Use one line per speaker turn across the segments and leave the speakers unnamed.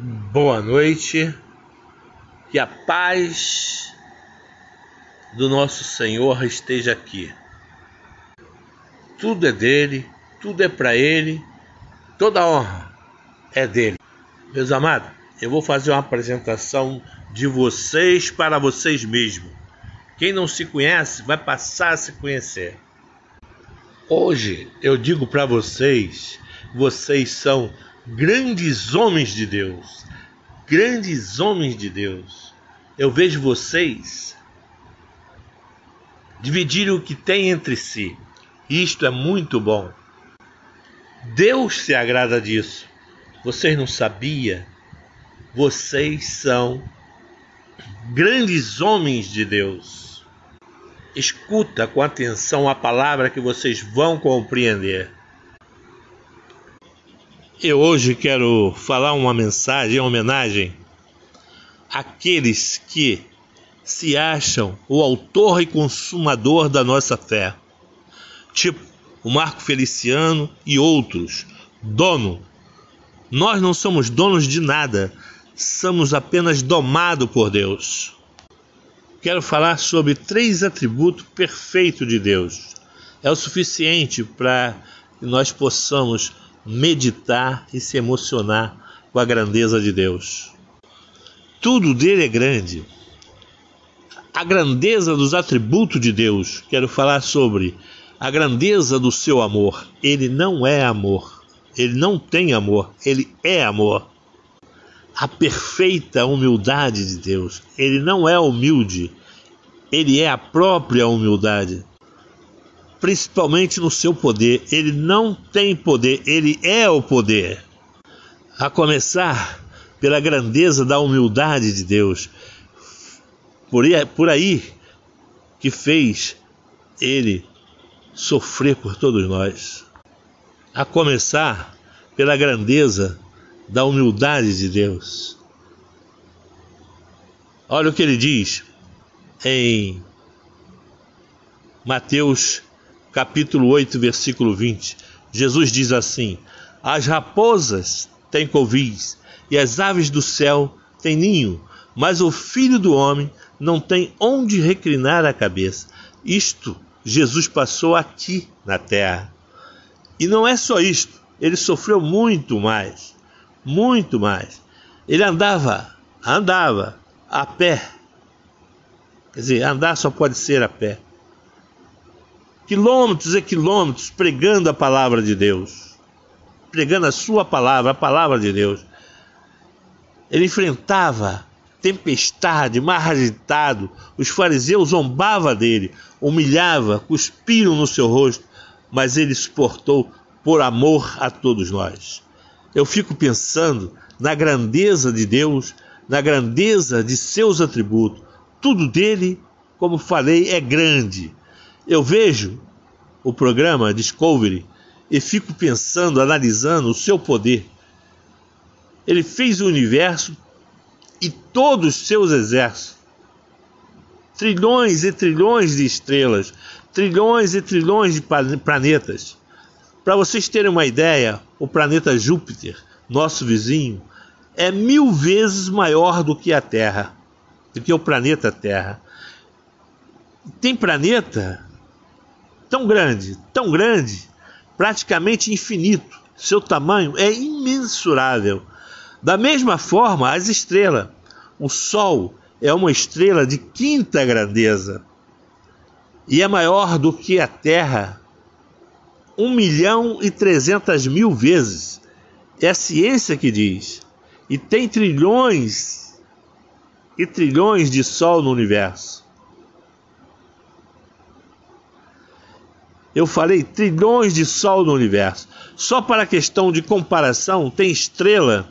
boa noite, que a paz do nosso Senhor esteja aqui. Tudo é dele, tudo é para ele, toda honra é dele. Meus amados, eu vou fazer uma apresentação de vocês para vocês mesmos. Quem não se conhece vai passar a se conhecer. Hoje eu digo para vocês, vocês são grandes homens de Deus, grandes homens de Deus. Eu vejo vocês dividirem o que tem entre si. Isto é muito bom. Deus se agrada disso. Vocês não sabiam? Vocês são grandes homens de Deus. Escuta com atenção a palavra que vocês vão compreender. Eu hoje quero falar uma mensagem em homenagem àqueles que se acham o autor e consumador da nossa fé, tipo o Marco Feliciano e outros, dono. Nós não somos donos de nada, somos apenas domados por Deus. Quero falar sobre três atributos perfeitos de Deus. É o suficiente para que nós possamos meditar e se emocionar com a grandeza de Deus. Tudo dele é grande. A grandeza dos atributos de Deus, quero falar sobre a grandeza do seu amor. Ele não é amor, ele não tem amor, ele é amor. A perfeita humildade de Deus. Ele não é humilde, ele é a própria humildade principalmente no seu poder. Ele não tem poder, ele é o poder. A começar pela grandeza da humildade de Deus. Por aí, que fez ele sofrer por todos nós. A começar pela grandeza da humildade de Deus. Olha o que ele diz em Mateus capítulo 8, versículo 20. Jesus diz assim: As raposas têm covis e as aves do céu têm ninho, mas o filho do homem não tem onde reclinar a cabeça. Isto Jesus passou aqui na terra. E não é só isto, ele sofreu muito mais, muito mais. Ele andava, andava a pé. Quer dizer, andar só pode ser a pé quilômetros e quilômetros pregando a palavra de Deus, pregando a sua palavra, a palavra de Deus. Ele enfrentava tempestade, mar agitado, os fariseus zombavam dele, humilhava, cuspiram no seu rosto, mas ele suportou por amor a todos nós. Eu fico pensando na grandeza de Deus, na grandeza de seus atributos. Tudo dele, como falei, é grande. Eu vejo o programa Discovery e fico pensando, analisando o seu poder. Ele fez o universo e todos os seus exércitos. Trilhões e trilhões de estrelas, trilhões e trilhões de planetas. Para vocês terem uma ideia, o planeta Júpiter, nosso vizinho, é mil vezes maior do que a Terra, do que o planeta Terra. Tem planeta tão grande, tão grande, praticamente infinito. Seu tamanho é imensurável. Da mesma forma, as estrelas. O Sol é uma estrela de quinta grandeza e é maior do que a Terra um milhão e trezentas mil vezes. É a ciência que diz. E tem trilhões e trilhões de Sol no universo. Eu falei trilhões de sol no universo. Só para questão de comparação, tem estrela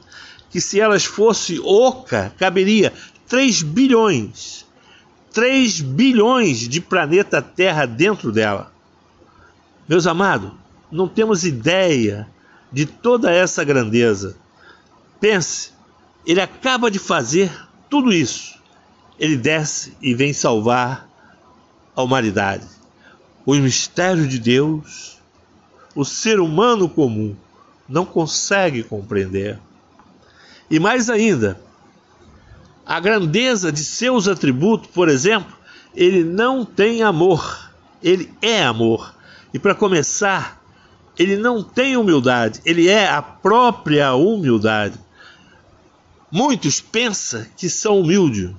que se elas fossem oca, caberia 3 bilhões. 3 bilhões de planeta Terra dentro dela. Meus amados, não temos ideia de toda essa grandeza. Pense, ele acaba de fazer tudo isso. Ele desce e vem salvar a humanidade o mistério de Deus, o ser humano comum não consegue compreender. E mais ainda, a grandeza de seus atributos, por exemplo, ele não tem amor, ele é amor. E para começar, ele não tem humildade, ele é a própria humildade. Muitos pensam que são humildes,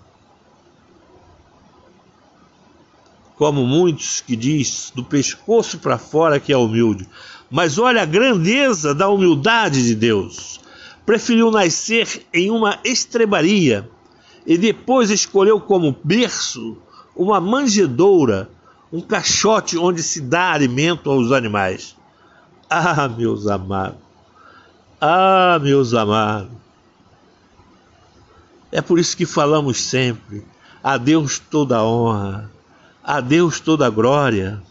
como muitos que diz do pescoço para fora que é humilde. Mas olha a grandeza da humildade de Deus. Preferiu nascer em uma estrebaria e depois escolheu como berço uma manjedoura, um caixote onde se dá alimento aos animais. Ah, meus amados. Ah, meus amados. É por isso que falamos sempre: a Deus toda a honra a Deus toda a glória,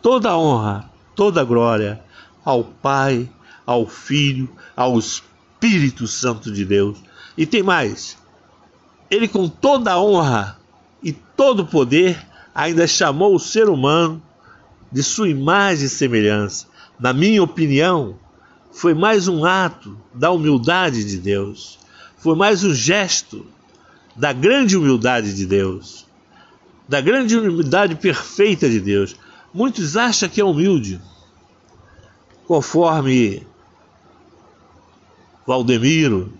toda a honra, toda a glória ao Pai, ao Filho, ao Espírito Santo de Deus. E tem mais: Ele, com toda a honra e todo o poder, ainda chamou o ser humano de sua imagem e semelhança. Na minha opinião, foi mais um ato da humildade de Deus, foi mais um gesto da grande humildade de Deus da grande humildade perfeita de Deus. Muitos acham que é humilde, conforme Valdemiro.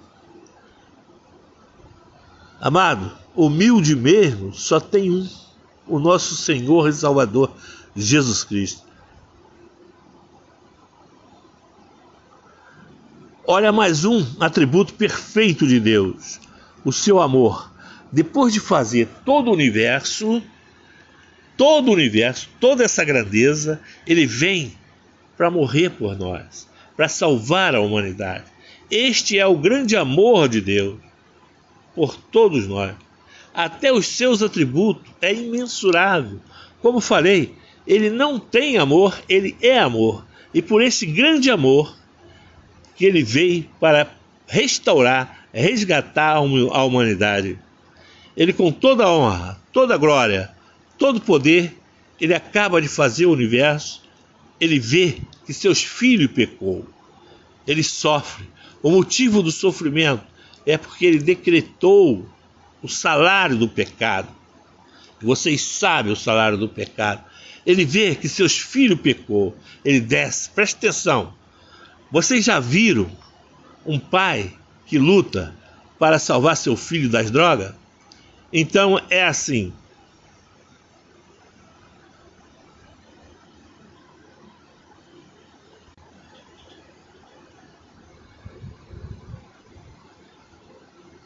Amado, humilde mesmo só tem um, o nosso Senhor e Salvador, Jesus Cristo. Olha mais um atributo perfeito de Deus: o seu amor depois de fazer todo o universo, todo o universo, toda essa grandeza, ele vem para morrer por nós, para salvar a humanidade. Este é o grande amor de Deus por todos nós. Até os seus atributos é imensurável. Como falei, ele não tem amor, ele é amor. E por esse grande amor que ele veio para restaurar, resgatar a humanidade. Ele, com toda a honra, toda a glória, todo o poder, ele acaba de fazer o universo, ele vê que seus filhos pecou, ele sofre. O motivo do sofrimento é porque ele decretou o salário do pecado. Vocês sabem o salário do pecado. Ele vê que seus filhos pecou, ele desce. Preste atenção. Vocês já viram um pai que luta para salvar seu filho das drogas? Então é assim.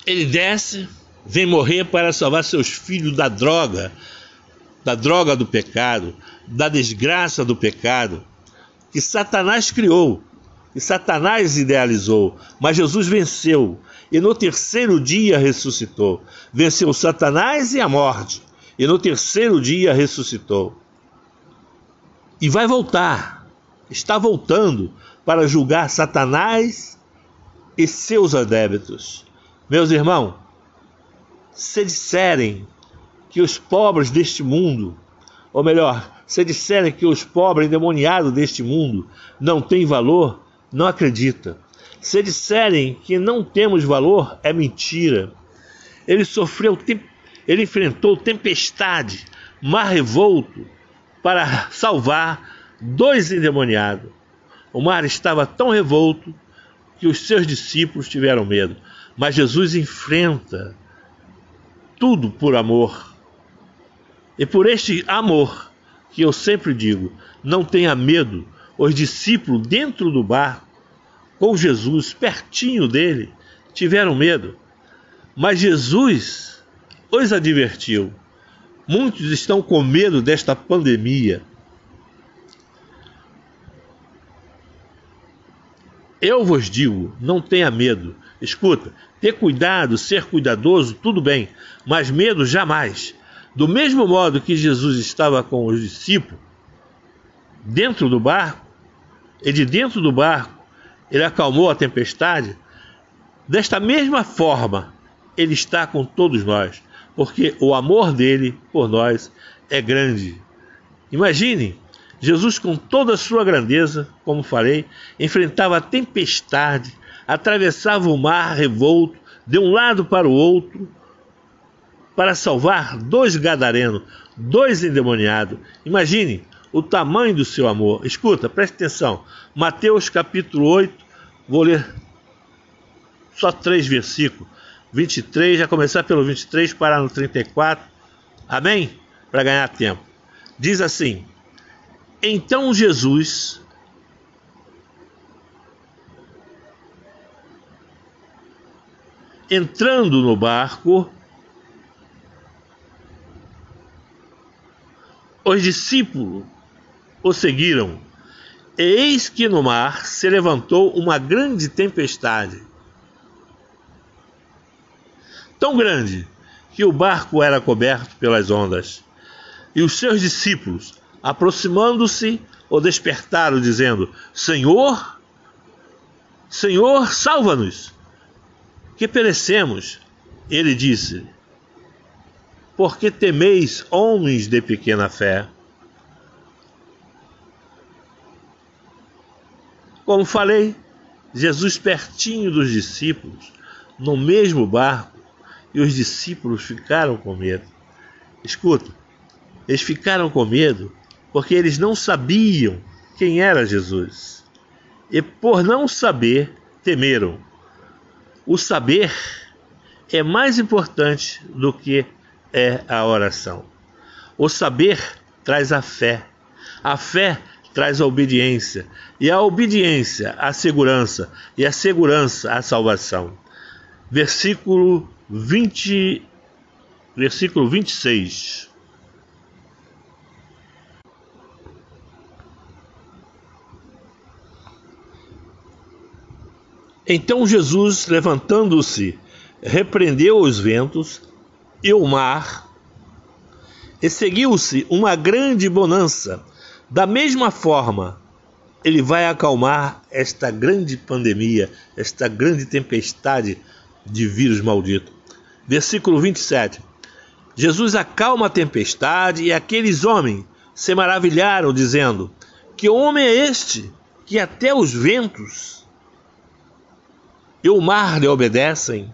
Ele desce, vem morrer para salvar seus filhos da droga, da droga do pecado, da desgraça do pecado, que Satanás criou, que Satanás idealizou, mas Jesus venceu e no terceiro dia ressuscitou. Venceu Satanás e a morte, e no terceiro dia ressuscitou. E vai voltar, está voltando para julgar Satanás e seus adébitos. Meus irmãos, se disserem que os pobres deste mundo, ou melhor, se disserem que os pobres endemoniados deste mundo não têm valor, não acredita. Se disserem que não temos valor, é mentira. Ele sofreu, ele enfrentou tempestade, mar revolto, para salvar dois endemoniados. O mar estava tão revolto que os seus discípulos tiveram medo. Mas Jesus enfrenta tudo por amor. E por este amor que eu sempre digo, não tenha medo. Os discípulos dentro do barco com Jesus, pertinho dele, tiveram medo. Mas Jesus os advertiu. Muitos estão com medo desta pandemia. Eu vos digo, não tenha medo. Escuta, ter cuidado, ser cuidadoso, tudo bem, mas medo jamais. Do mesmo modo que Jesus estava com os discípulos dentro do barco, e de dentro do barco ele acalmou a tempestade, desta mesma forma ele está com todos nós, porque o amor dele por nós é grande. Imagine, Jesus com toda a sua grandeza, como falei, enfrentava a tempestade, atravessava o mar revolto de um lado para o outro para salvar dois gadarenos, dois endemoniados. Imagine o tamanho do seu amor. Escuta, preste atenção. Mateus capítulo 8, vou ler só três versículos. 23, já começar pelo 23, parar no 34. Amém? Para ganhar tempo. Diz assim: Então Jesus entrando no barco, os discípulos o seguiram. Eis que no mar se levantou uma grande tempestade. Tão grande que o barco era coberto pelas ondas. E os seus discípulos, aproximando-se, o despertaram, dizendo: Senhor, Senhor, salva-nos, que perecemos. Ele disse: Por que temeis, homens de pequena fé? Como falei, Jesus pertinho dos discípulos, no mesmo barco, e os discípulos ficaram com medo. Escuta, eles ficaram com medo porque eles não sabiam quem era Jesus. E por não saber, temeram. O saber é mais importante do que é a oração. O saber traz a fé. A fé traz a obediência, e a obediência a segurança, e a segurança a salvação. Versículo 20, versículo 26. Então Jesus, levantando-se, repreendeu os ventos e o mar, e seguiu-se uma grande bonança da mesma forma, ele vai acalmar esta grande pandemia, esta grande tempestade de vírus maldito. Versículo 27. Jesus acalma a tempestade e aqueles homens se maravilharam, dizendo: Que homem é este que até os ventos e o mar lhe obedecem?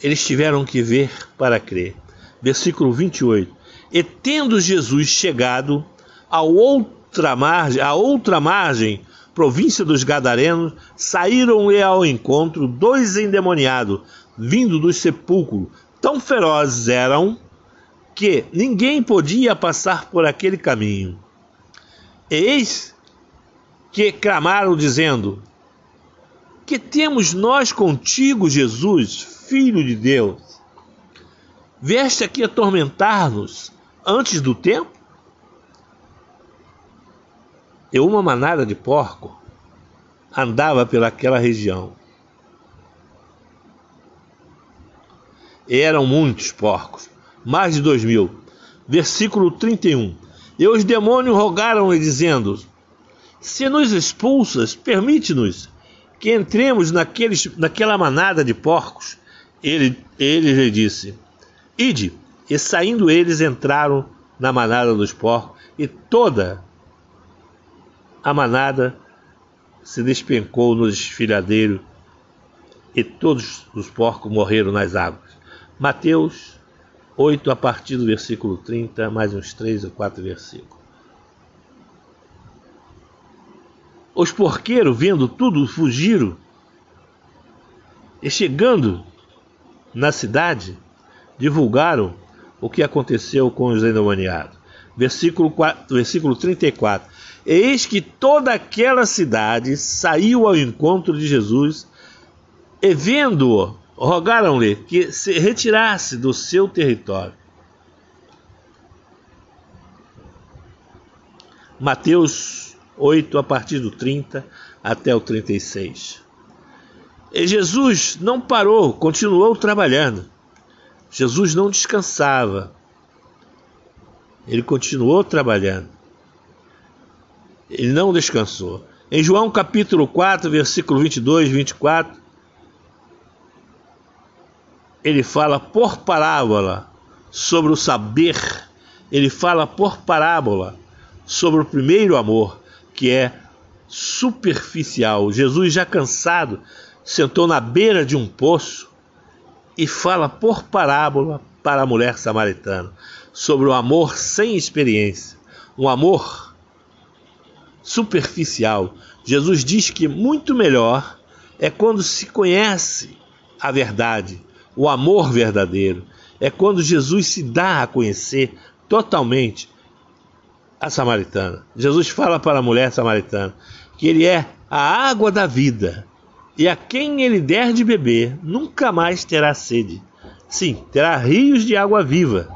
Eles tiveram que ver para crer. Versículo 28. E tendo Jesus chegado, a outra margem, a outra margem, província dos Gadarenos, saíram-lhe ao encontro dois endemoniados, vindo dos sepulcros. Tão ferozes eram que ninguém podia passar por aquele caminho. Eis que clamaram, dizendo: Que temos nós contigo, Jesus, Filho de Deus? Veste aqui atormentar-nos antes do tempo? E uma manada de porco andava pelaquela região. E eram muitos porcos, mais de dois mil. Versículo 31. E os demônios rogaram-lhe, dizendo: Se nos expulsas, permite-nos que entremos naqueles, naquela manada de porcos. Ele, ele lhe disse: Ide. E saindo eles entraram na manada dos porcos, e toda a manada se despencou no desfiladeiro e todos os porcos morreram nas águas. Mateus 8, a partir do versículo 30, mais uns 3 ou 4 versículos. Os porqueiros, vendo tudo, fugiram e chegando na cidade, divulgaram o que aconteceu com os endemoniados. Versículo, 4, versículo 34. Eis que toda aquela cidade saiu ao encontro de Jesus e, vendo-o, rogaram-lhe que se retirasse do seu território. Mateus 8, a partir do 30 até o 36. E Jesus não parou, continuou trabalhando. Jesus não descansava. Ele continuou trabalhando ele não descansou. Em João capítulo 4, versículo 22 e 24, ele fala por parábola sobre o saber, ele fala por parábola sobre o primeiro amor, que é superficial. Jesus, já cansado, sentou na beira de um poço e fala por parábola para a mulher samaritana sobre o amor sem experiência, um amor superficial. Jesus diz que muito melhor é quando se conhece a verdade, o amor verdadeiro. É quando Jesus se dá a conhecer totalmente a samaritana. Jesus fala para a mulher samaritana que ele é a água da vida e a quem ele der de beber nunca mais terá sede. Sim, terá rios de água viva.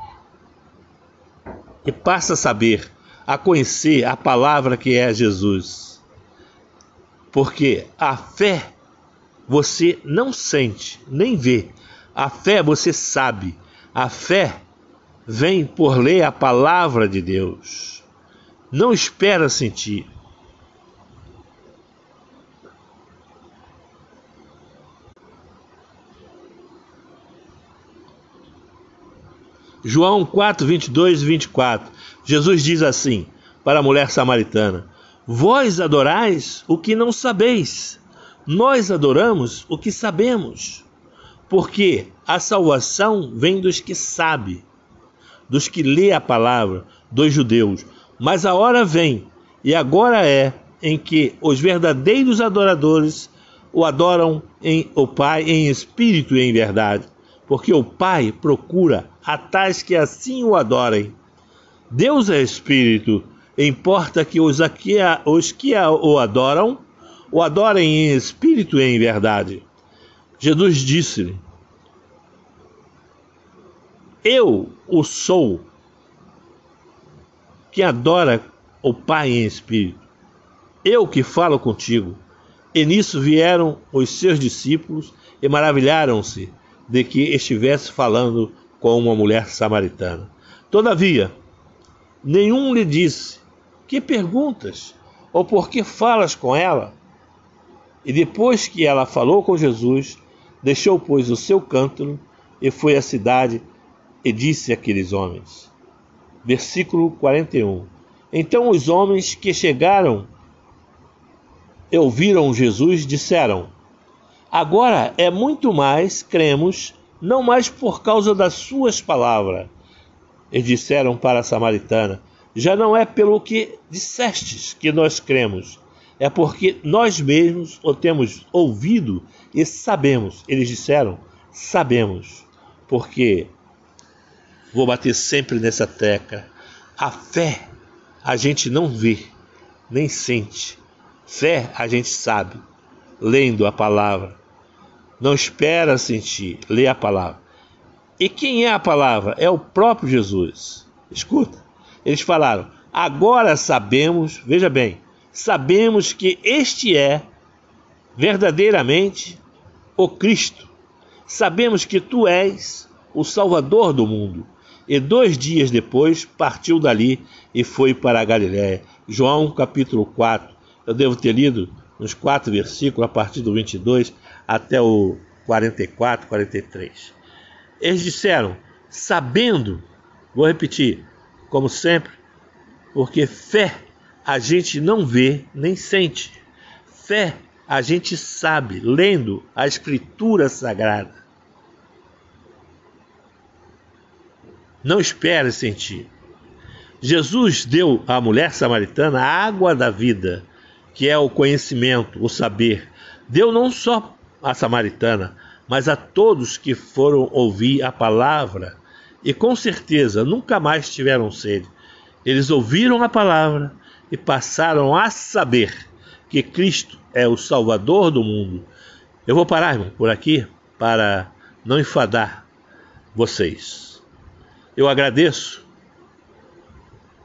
E passa a saber, a conhecer a palavra que é Jesus. Porque a fé você não sente, nem vê. A fé você sabe. A fé vem por ler a palavra de Deus. Não espera sentir. João 4, 22 e 24. Jesus diz assim para a mulher samaritana: Vós adorais o que não sabeis, nós adoramos o que sabemos, porque a salvação vem dos que sabem, dos que lê a palavra, dos judeus. Mas a hora vem, e agora é, em que os verdadeiros adoradores o adoram em o Pai em espírito e em verdade, porque o Pai procura a tais que assim o adorem. Deus é espírito, importa que os, aqui, os que o adoram o adorem em espírito e em verdade. Jesus disse-lhe: Eu o sou que adora o Pai em espírito. Eu que falo contigo. E nisso vieram os seus discípulos e maravilharam-se de que estivesse falando com uma mulher samaritana. Todavia, nenhum lhe disse: Que perguntas? Ou por que falas com ela? E depois que ela falou com Jesus, deixou, pois, o seu cântaro e foi à cidade e disse àqueles homens. Versículo 41. Então os homens que chegaram e ouviram Jesus disseram: Agora é muito mais cremos não mais por causa das suas palavras. E disseram para a samaritana: Já não é pelo que dissestes que nós cremos, é porque nós mesmos o temos ouvido e sabemos. Eles disseram: Sabemos, porque vou bater sempre nessa tecla. A fé a gente não vê, nem sente. Fé a gente sabe, lendo a palavra não espera sentir, lê a palavra. E quem é a palavra? É o próprio Jesus. Escuta, eles falaram: agora sabemos, veja bem, sabemos que este é verdadeiramente o Cristo. Sabemos que tu és o Salvador do mundo. E dois dias depois partiu dali e foi para a Galiléia. João capítulo 4. Eu devo ter lido nos quatro versículos, a partir do 22 até o 44, 43. Eles disseram, sabendo, vou repetir, como sempre, porque fé a gente não vê nem sente. Fé a gente sabe lendo a Escritura Sagrada. Não espere sentir. Jesus deu à mulher samaritana a água da vida, que é o conhecimento, o saber. Deu não só a samaritana, mas a todos que foram ouvir a palavra e com certeza nunca mais tiveram sede. Eles ouviram a palavra e passaram a saber que Cristo é o Salvador do mundo. Eu vou parar, irmão, por aqui para não enfadar vocês. Eu agradeço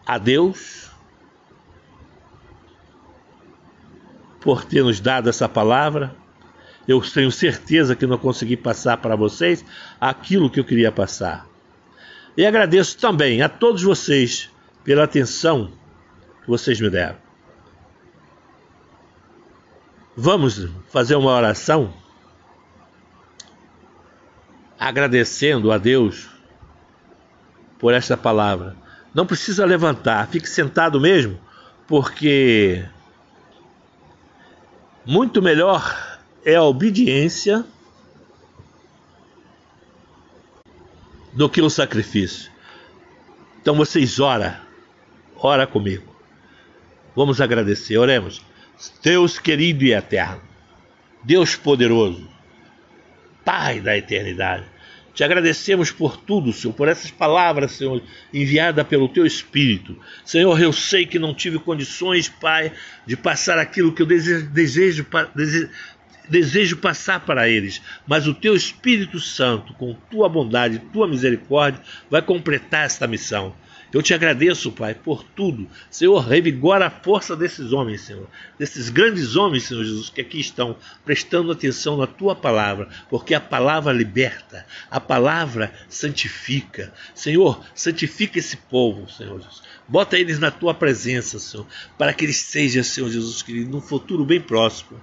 a Deus por ter nos dado essa palavra eu tenho certeza que não consegui passar para vocês aquilo que eu queria passar. E agradeço também a todos vocês pela atenção que vocês me deram. Vamos fazer uma oração agradecendo a Deus por esta palavra. Não precisa levantar, fique sentado mesmo, porque Muito melhor é a obediência do que o sacrifício. Então vocês ora, ora comigo. Vamos agradecer, oremos. Deus querido e eterno, Deus poderoso, Pai da eternidade, te agradecemos por tudo, Senhor, por essas palavras, Senhor, enviadas pelo Teu Espírito. Senhor, eu sei que não tive condições, Pai, de passar aquilo que eu desejo, desejo, desejo, passar para eles, mas o Teu Espírito Santo, com Tua bondade, Tua misericórdia, vai completar esta missão. Eu te agradeço, Pai, por tudo. Senhor, revigora a força desses homens, Senhor. Desses grandes homens, Senhor Jesus, que aqui estão prestando atenção na tua palavra, porque a palavra liberta, a palavra santifica. Senhor, santifica esse povo, Senhor Jesus. Bota eles na tua presença, Senhor, para que eles sejam, Senhor Jesus querido, num futuro bem próximo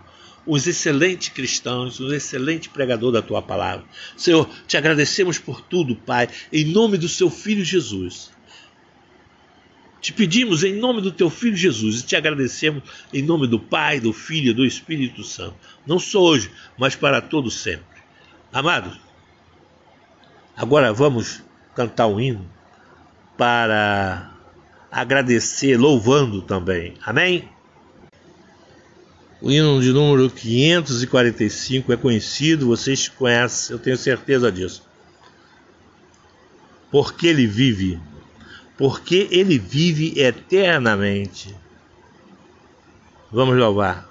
os excelentes cristãos, os excelentes pregador da tua palavra. Senhor, te agradecemos por tudo, Pai, em nome do seu filho Jesus. Te pedimos em nome do teu filho Jesus e te agradecemos em nome do Pai, do Filho e do Espírito Santo, não só hoje, mas para todo sempre. Amados, agora vamos cantar um hino para agradecer, louvando também. Amém? O hino de número 545 é conhecido, vocês conhecem, eu tenho certeza disso. Porque ele vive porque ele vive eternamente. Vamos louvar.